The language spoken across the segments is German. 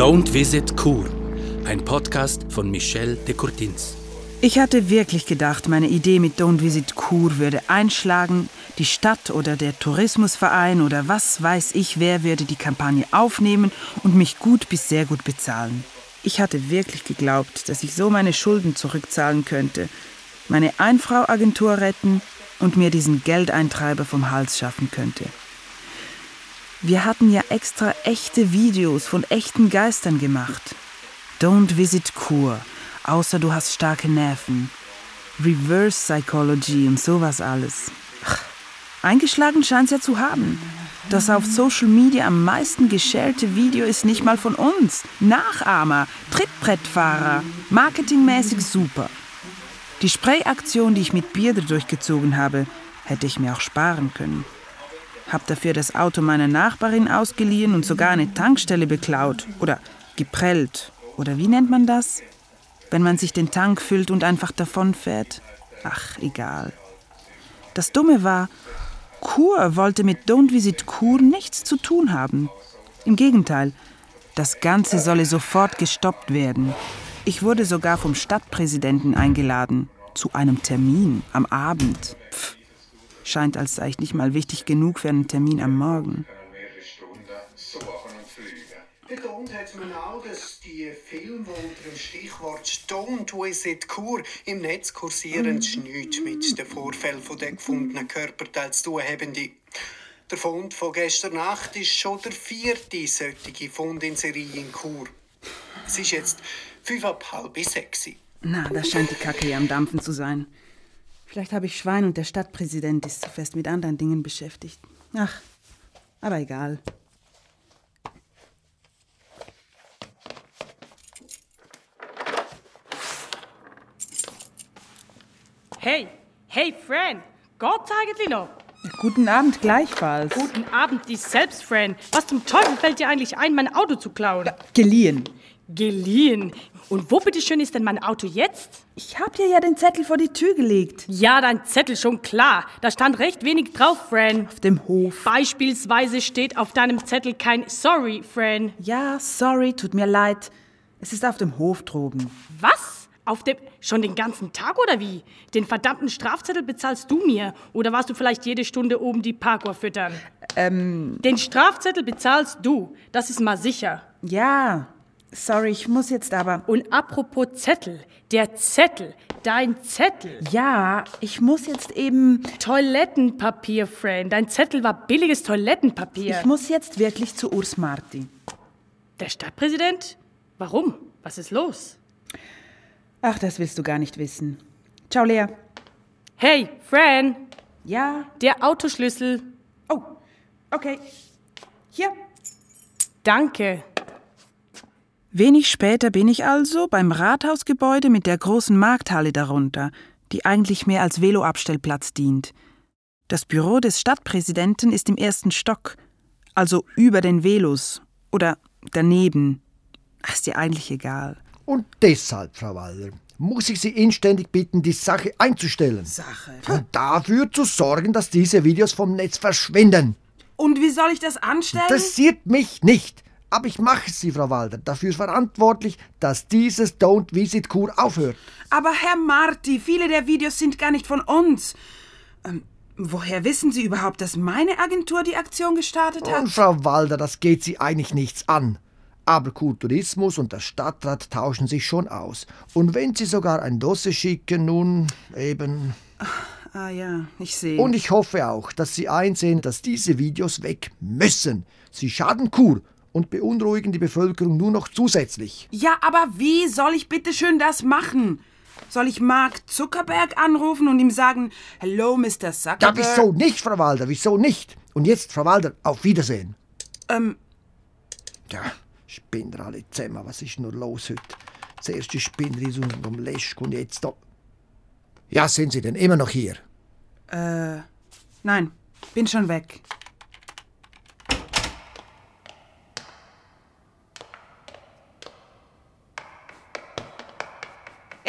Don't Visit Chur, ein Podcast von Michel de Courtins. Ich hatte wirklich gedacht, meine Idee mit Don't Visit Chur würde einschlagen, die Stadt oder der Tourismusverein oder was weiß ich wer würde die Kampagne aufnehmen und mich gut bis sehr gut bezahlen. Ich hatte wirklich geglaubt, dass ich so meine Schulden zurückzahlen könnte, meine Einfrau-Agentur retten und mir diesen Geldeintreiber vom Hals schaffen könnte. Wir hatten ja extra echte Videos von echten Geistern gemacht. Don't visit Kur, außer du hast starke Nerven. Reverse Psychology und sowas alles. Ach, eingeschlagen scheint's ja zu haben. Das auf Social Media am meisten gescherte Video ist nicht mal von uns. Nachahmer, Trittbrettfahrer, marketingmäßig super. Die Sprayaktion, die ich mit Bierde durchgezogen habe, hätte ich mir auch sparen können. Hab dafür das Auto meiner Nachbarin ausgeliehen und sogar eine Tankstelle beklaut oder geprellt. Oder wie nennt man das? Wenn man sich den Tank füllt und einfach davonfährt? Ach, egal. Das Dumme war, Kur wollte mit Don't Visit Kur nichts zu tun haben. Im Gegenteil, das Ganze solle sofort gestoppt werden. Ich wurde sogar vom Stadtpräsidenten eingeladen. Zu einem Termin am Abend. Pff. Scheint, als sei ich nicht mal wichtig genug für einen Termin am Morgen. Betont hat man auch, dass die Filme, die unter dem Stichwort Don't Visit Kur im Netz kursieren, nichts mit den Vorfällen der gefundenen Körperteile zu tun haben. Der Fund von gestern Nacht ist schon der vierte solche Fund in Serie in Kur. Es ist jetzt fünfeinhalb bis sechs. Na, da scheint die Kacke ja am Dampfen zu sein. Vielleicht habe ich Schwein und der Stadtpräsident ist zu fest mit anderen Dingen beschäftigt. Ach, aber egal. Hey, hey, Fran, Gott eigentlich noch? Guten Abend gleichfalls. Guten Abend, die selbst, Fran. Was zum Teufel fällt dir eigentlich ein, mein Auto zu klauen? Geliehen. Geliehen. Und wo bitteschön ist denn mein Auto jetzt? Ich hab dir ja den Zettel vor die Tür gelegt. Ja, dein Zettel schon klar. Da stand recht wenig drauf, Fran. Auf dem Hof. Beispielsweise steht auf deinem Zettel kein Sorry, Fran. Ja, sorry, tut mir leid. Es ist auf dem Hof droben. Was? Auf dem. Schon den ganzen Tag oder wie? Den verdammten Strafzettel bezahlst du mir? Oder warst du vielleicht jede Stunde oben die Parkour füttern? Ähm. Den Strafzettel bezahlst du. Das ist mal sicher. Ja. Sorry, ich muss jetzt aber. Und apropos Zettel. Der Zettel. Dein Zettel. Ja, ich muss jetzt eben. Toilettenpapier, Fran. Dein Zettel war billiges Toilettenpapier. Ich muss jetzt wirklich zu Urs Marti. Der Stadtpräsident? Warum? Was ist los? Ach, das willst du gar nicht wissen. Ciao, Lea. Hey, Fran. Ja. Der Autoschlüssel. Oh, okay. Hier. Danke. Wenig später bin ich also beim Rathausgebäude mit der großen Markthalle darunter, die eigentlich mehr als Veloabstellplatz dient. Das Büro des Stadtpräsidenten ist im ersten Stock, also über den Velos oder daneben. Ist dir eigentlich egal. Und deshalb, Frau Waller, muss ich Sie inständig bitten, die Sache einzustellen. Sache. Und dafür zu sorgen, dass diese Videos vom Netz verschwinden. Und wie soll ich das anstellen? Interessiert mich nicht. Aber ich mache Sie, Frau Walder, dafür verantwortlich, dass dieses Don't Visit Kur aufhört. Aber Herr Marti, viele der Videos sind gar nicht von uns. Ähm, woher wissen Sie überhaupt, dass meine Agentur die Aktion gestartet hat? Und Frau Walder, das geht Sie eigentlich nichts an. Aber Kulturismus und der Stadtrat tauschen sich schon aus. Und wenn Sie sogar ein Dossier schicken, nun eben. Ah ja, ich sehe. Und ich hoffe auch, dass Sie einsehen, dass diese Videos weg müssen. Sie schaden Kur und beunruhigen die Bevölkerung nur noch zusätzlich. Ja, aber wie soll ich bitte schön das machen? Soll ich Mark Zuckerberg anrufen und ihm sagen, Hello, Mr. Ja, Zuckerberg? wieso nicht, Frau Walder, wieso nicht? Und jetzt, Frau Walder, auf Wiedersehen. Ähm, Ja, Spinner alle zusammen, was ist nur los heute? Zuerst die Spinner ist unten am Lesch und jetzt da. Ja, sind Sie denn immer noch hier? äh, nein, bin schon weg.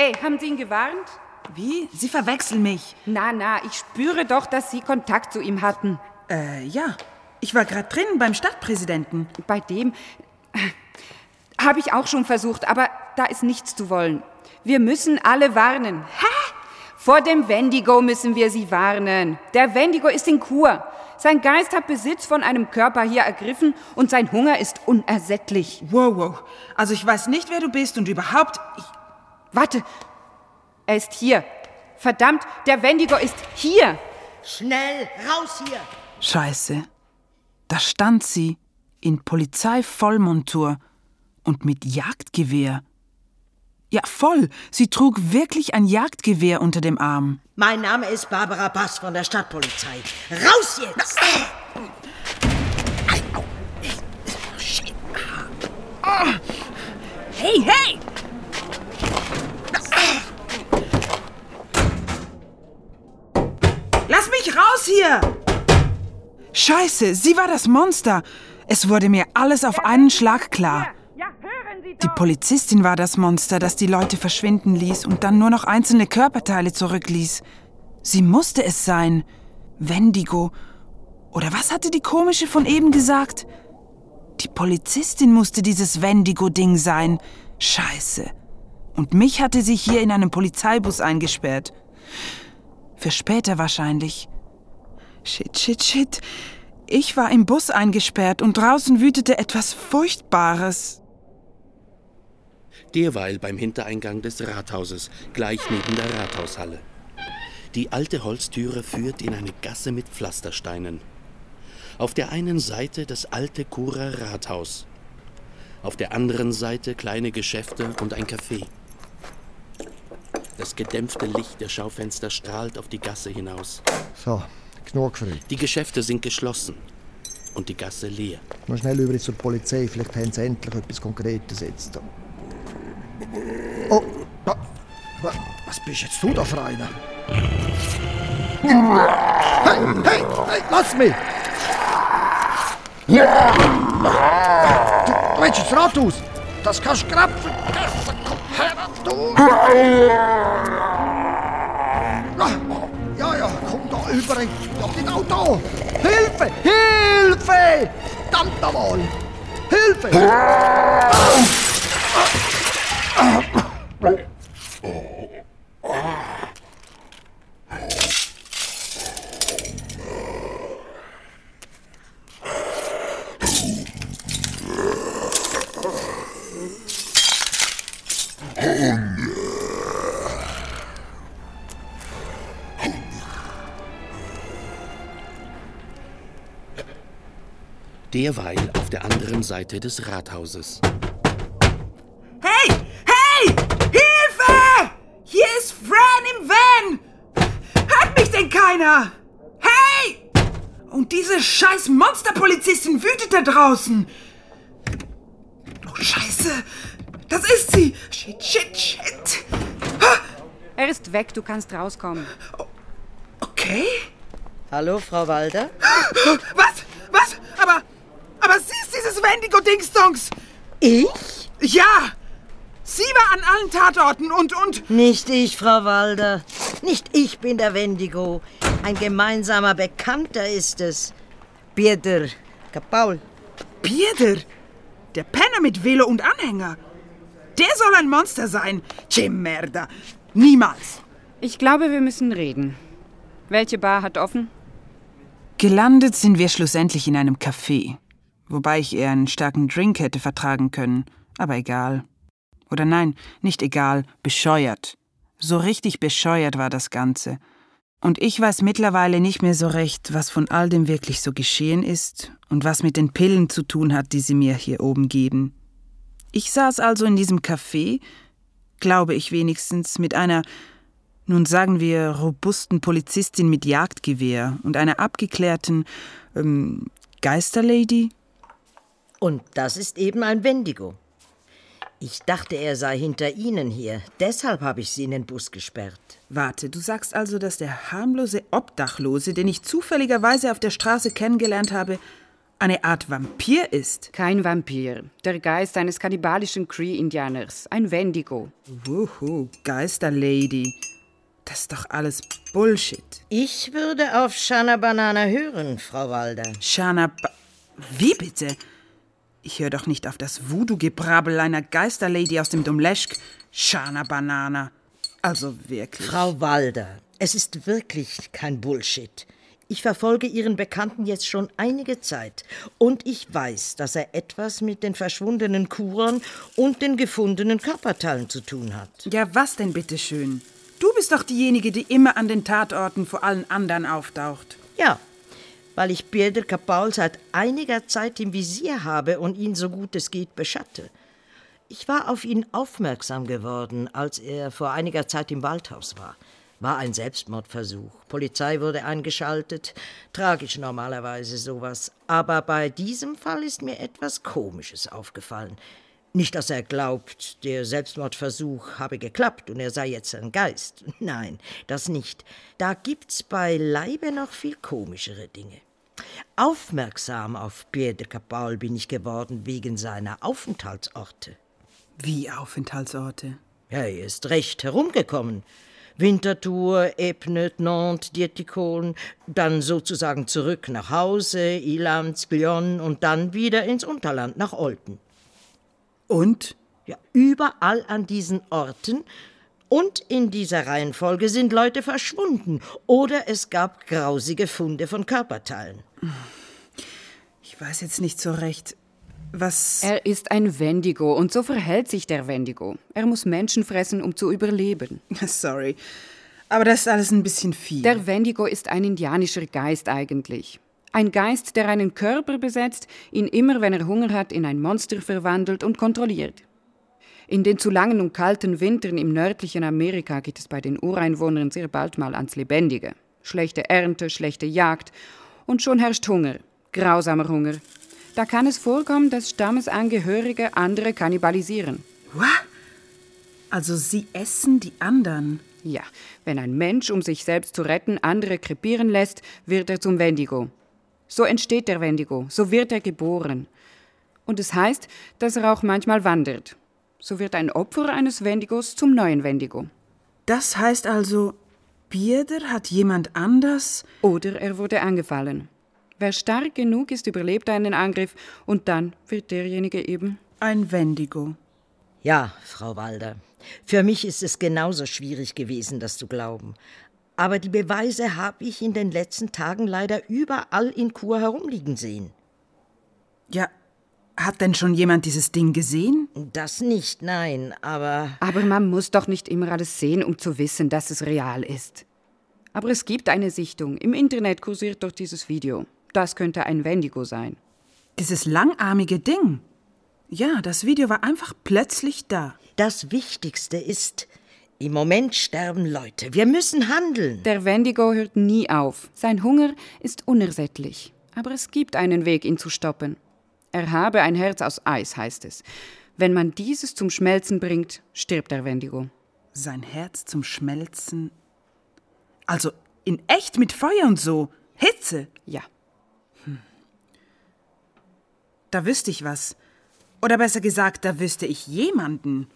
Ey, haben Sie ihn gewarnt? Wie? Sie verwechseln mich. Na, na, ich spüre doch, dass Sie Kontakt zu ihm hatten. Äh, ja. Ich war gerade drin beim Stadtpräsidenten. Bei dem. Habe ich auch schon versucht, aber da ist nichts zu wollen. Wir müssen alle warnen. Hä? Vor dem Wendigo müssen wir sie warnen. Der Wendigo ist in Kur. Sein Geist hat Besitz von einem Körper hier ergriffen und sein Hunger ist unersättlich. Wow, wow. Also ich weiß nicht, wer du bist und überhaupt... Ich Warte. Er ist hier. Verdammt, der Wendigo ist hier. Schnell, raus hier! Scheiße. Da stand sie in Polizeivollmontur und mit Jagdgewehr. Ja, voll. Sie trug wirklich ein Jagdgewehr unter dem Arm. Mein Name ist Barbara Bass von der Stadtpolizei. Raus jetzt! Shit. Hey, hey! Hier! Scheiße, sie war das Monster. Es wurde mir alles auf einen Schlag klar. Die Polizistin war das Monster, das die Leute verschwinden ließ und dann nur noch einzelne Körperteile zurückließ. Sie musste es sein. Wendigo. Oder was hatte die komische von eben gesagt? Die Polizistin musste dieses Wendigo-Ding sein. Scheiße. Und mich hatte sie hier in einem Polizeibus eingesperrt. Für später wahrscheinlich. Shit, shit, shit. Ich war im Bus eingesperrt und draußen wütete etwas Furchtbares. Derweil beim Hintereingang des Rathauses, gleich neben der Rathaushalle. Die alte Holztüre führt in eine Gasse mit Pflastersteinen. Auf der einen Seite das alte Churer Rathaus. Auf der anderen Seite kleine Geschäfte und ein Café. Das gedämpfte Licht der Schaufenster strahlt auf die Gasse hinaus. So, genug für heute. Die Geschäfte sind geschlossen und die Gasse leer. Noch schnell über zur Polizei, vielleicht haben sie endlich etwas Konkretes jetzt. Oh, da. Was bist jetzt du da für einer? Hey, hey, hey, lass mich! Du, du willst ins Rathaus? Das kannst du gerade vergessen. Komm her, du! Ja, ja, komm da über. Ja, genau da. Hilfe! Hilfe! Verdammt nochmal! Hilfe! Derweil auf der anderen Seite des Rathauses. Hey! Hey! Hilfe! Hier ist Fran im Van! Hört mich denn keiner? Hey! Und diese scheiß Monsterpolizistin wütet da draußen. Oh, Scheiße! Das ist sie! Shit, shit, shit! Er ist weg, du kannst rauskommen. Okay. Hallo, Frau Walder? Was? Aber. Aber sie ist dieses Wendigo-Dingsdongs! Ich? Ja! Sie war an allen Tatorten und. und. Nicht ich, Frau Walder. Nicht ich bin der Wendigo. Ein gemeinsamer Bekannter ist es. Pieter Kapaul. Pieter! Der Penner mit Velo und Anhänger! Der soll ein Monster sein! Che merda! Niemals! Ich glaube, wir müssen reden. Welche Bar hat offen? Gelandet sind wir schlussendlich in einem Café. Wobei ich eher einen starken Drink hätte vertragen können. Aber egal. Oder nein, nicht egal, bescheuert. So richtig bescheuert war das Ganze. Und ich weiß mittlerweile nicht mehr so recht, was von all dem wirklich so geschehen ist und was mit den Pillen zu tun hat, die sie mir hier oben geben. Ich saß also in diesem Café, glaube ich wenigstens, mit einer, nun sagen wir, robusten Polizistin mit Jagdgewehr und einer abgeklärten ähm, Geisterlady. Und das ist eben ein Wendigo. Ich dachte, er sei hinter Ihnen hier. Deshalb habe ich Sie in den Bus gesperrt. Warte, du sagst also, dass der harmlose Obdachlose, den ich zufälligerweise auf der Straße kennengelernt habe, eine Art Vampir ist? Kein Vampir. Der Geist eines kannibalischen Cree-Indianers. Ein Wendigo. Wuhu, Geisterlady. Das ist doch alles Bullshit. Ich würde auf Shana Banana hören, Frau Walder. Shana, ba Wie bitte? Ich höre doch nicht auf das Voodoo-Gebrabbel einer Geisterlady aus dem Domleschk. Shana Banana. Also wirklich. Frau Walder, es ist wirklich kein Bullshit. Ich verfolge Ihren Bekannten jetzt schon einige Zeit und ich weiß, dass er etwas mit den verschwundenen Kuren und den gefundenen Körperteilen zu tun hat. Ja, was denn bitteschön? Du bist doch diejenige, die immer an den Tatorten vor allen anderen auftaucht. Ja, weil ich Pieter Kapaul seit einiger Zeit im Visier habe und ihn so gut es geht beschatte. Ich war auf ihn aufmerksam geworden, als er vor einiger Zeit im Waldhaus war. War ein Selbstmordversuch. Polizei wurde eingeschaltet. Tragisch normalerweise sowas. Aber bei diesem Fall ist mir etwas Komisches aufgefallen. Nicht, dass er glaubt, der Selbstmordversuch habe geklappt und er sei jetzt ein Geist. Nein, das nicht. Da gibt's beileibe noch viel komischere Dinge. Aufmerksam auf Pierre de Capal bin ich geworden wegen seiner Aufenthaltsorte. Wie Aufenthaltsorte? Ja, er ist recht herumgekommen. Winterthur, Ebnet, Nantes, Dietikon, dann sozusagen zurück nach Hause, Ilanz, Lyon und dann wieder ins Unterland nach Olten. Und? Ja, überall an diesen Orten und in dieser Reihenfolge sind Leute verschwunden oder es gab grausige Funde von Körperteilen. Ich weiß jetzt nicht so recht. Was. Er ist ein Wendigo und so verhält sich der Wendigo. Er muss Menschen fressen, um zu überleben. Sorry. Aber das ist alles ein bisschen viel. Der Wendigo ist ein indianischer Geist eigentlich. Ein Geist, der einen Körper besetzt, ihn immer, wenn er Hunger hat, in ein Monster verwandelt und kontrolliert. In den zu langen und kalten Wintern im nördlichen Amerika geht es bei den Ureinwohnern sehr bald mal ans Lebendige. Schlechte Ernte, schlechte Jagd und schon herrscht Hunger, grausamer Hunger. Da kann es vorkommen, dass Stammesangehörige andere kannibalisieren. What? Also sie essen die anderen? Ja, wenn ein Mensch, um sich selbst zu retten, andere krepieren lässt, wird er zum Wendigo. So entsteht der Wendigo, so wird er geboren. Und es heißt, dass er auch manchmal wandert. So wird ein Opfer eines Wendigos zum neuen Wendigo. Das heißt also, Bierder hat jemand anders? Oder er wurde angefallen. Wer stark genug ist, überlebt einen Angriff und dann wird derjenige eben ein Wendigo. Ja, Frau Walder. Für mich ist es genauso schwierig gewesen, das zu glauben. Aber die Beweise habe ich in den letzten Tagen leider überall in Chur herumliegen sehen. Ja, hat denn schon jemand dieses Ding gesehen? Das nicht, nein, aber. Aber man muss doch nicht immer alles sehen, um zu wissen, dass es real ist. Aber es gibt eine Sichtung. Im Internet kursiert doch dieses Video. Das könnte ein Wendigo sein. Dieses langarmige Ding. Ja, das Video war einfach plötzlich da. Das Wichtigste ist, im Moment sterben Leute. Wir müssen handeln. Der Wendigo hört nie auf. Sein Hunger ist unersättlich. Aber es gibt einen Weg, ihn zu stoppen. Er habe ein Herz aus Eis, heißt es. Wenn man dieses zum Schmelzen bringt, stirbt der Wendigo. Sein Herz zum Schmelzen? Also in echt mit Feuer und so? Hitze? Ja. Hm. Da wüsste ich was. Oder besser gesagt, da wüsste ich jemanden.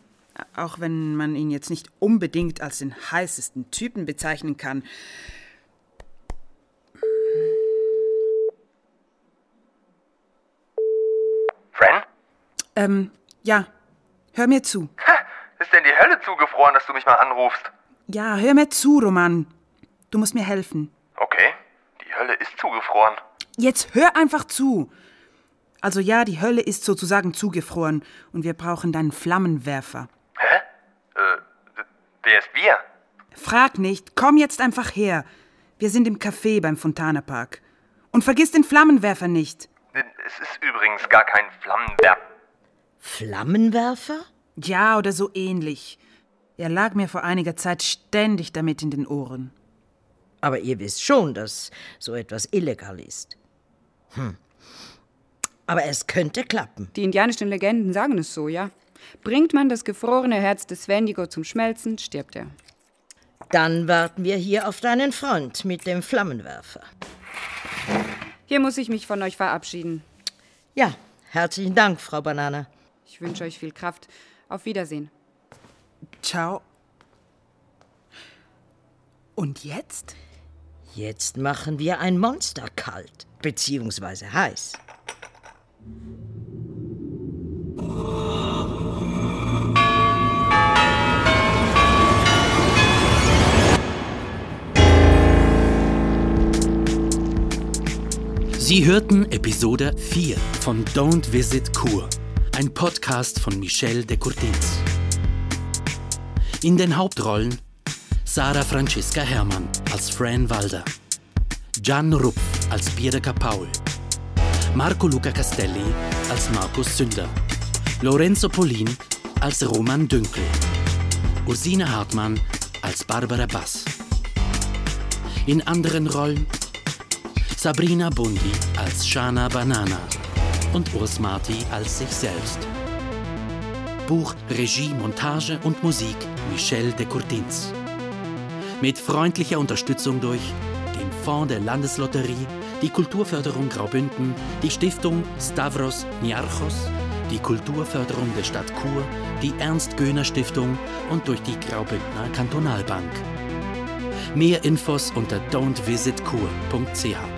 Auch wenn man ihn jetzt nicht unbedingt als den heißesten Typen bezeichnen kann. Fran? Ähm, ja. Hör mir zu. Ha, ist denn die Hölle zugefroren, dass du mich mal anrufst? Ja, hör mir zu, Roman. Du musst mir helfen. Okay, die Hölle ist zugefroren. Jetzt hör einfach zu. Also ja, die Hölle ist sozusagen zugefroren und wir brauchen deinen Flammenwerfer. Hä? Äh, wer ist wir? Frag nicht, komm jetzt einfach her. Wir sind im Café beim Fontana Park. Und vergiss den Flammenwerfer nicht. Es ist übrigens gar kein Flammenwerfer. Flammenwerfer? Ja, oder so ähnlich. Er lag mir vor einiger Zeit ständig damit in den Ohren. Aber ihr wisst schon, dass so etwas illegal ist. Hm. Aber es könnte klappen. Die indianischen Legenden sagen es so, ja. Bringt man das gefrorene Herz des Wendigo zum Schmelzen, stirbt er. Dann warten wir hier auf deinen Freund mit dem Flammenwerfer. Hier muss ich mich von euch verabschieden. Ja, herzlichen Dank, Frau Banana. Ich wünsche euch viel Kraft. Auf Wiedersehen. Ciao. Und jetzt? Jetzt machen wir ein Monster kalt, beziehungsweise heiß. Sie hörten Episode 4 von Don't Visit Kur, ein Podcast von Michel de Courtins. In den Hauptrollen Sarah Franziska Herrmann als Fran Walder, Gian Rupf als Pierre Paul, Marco Luca Castelli als Markus Sünder, Lorenzo Polin als Roman Dünkel, Ursine Hartmann als Barbara Bass. In anderen Rollen Sabrina Bundi als Shana Banana und Urs Marti als sich selbst. Buch, Regie, Montage und Musik Michel de Courtins. Mit freundlicher Unterstützung durch den Fonds der Landeslotterie, die Kulturförderung Graubünden, die Stiftung Stavros Niarchos, die Kulturförderung der Stadt Chur, die Ernst-Göhner-Stiftung und durch die Graubündner Kantonalbank. Mehr Infos unter don'tvisitkur.ch.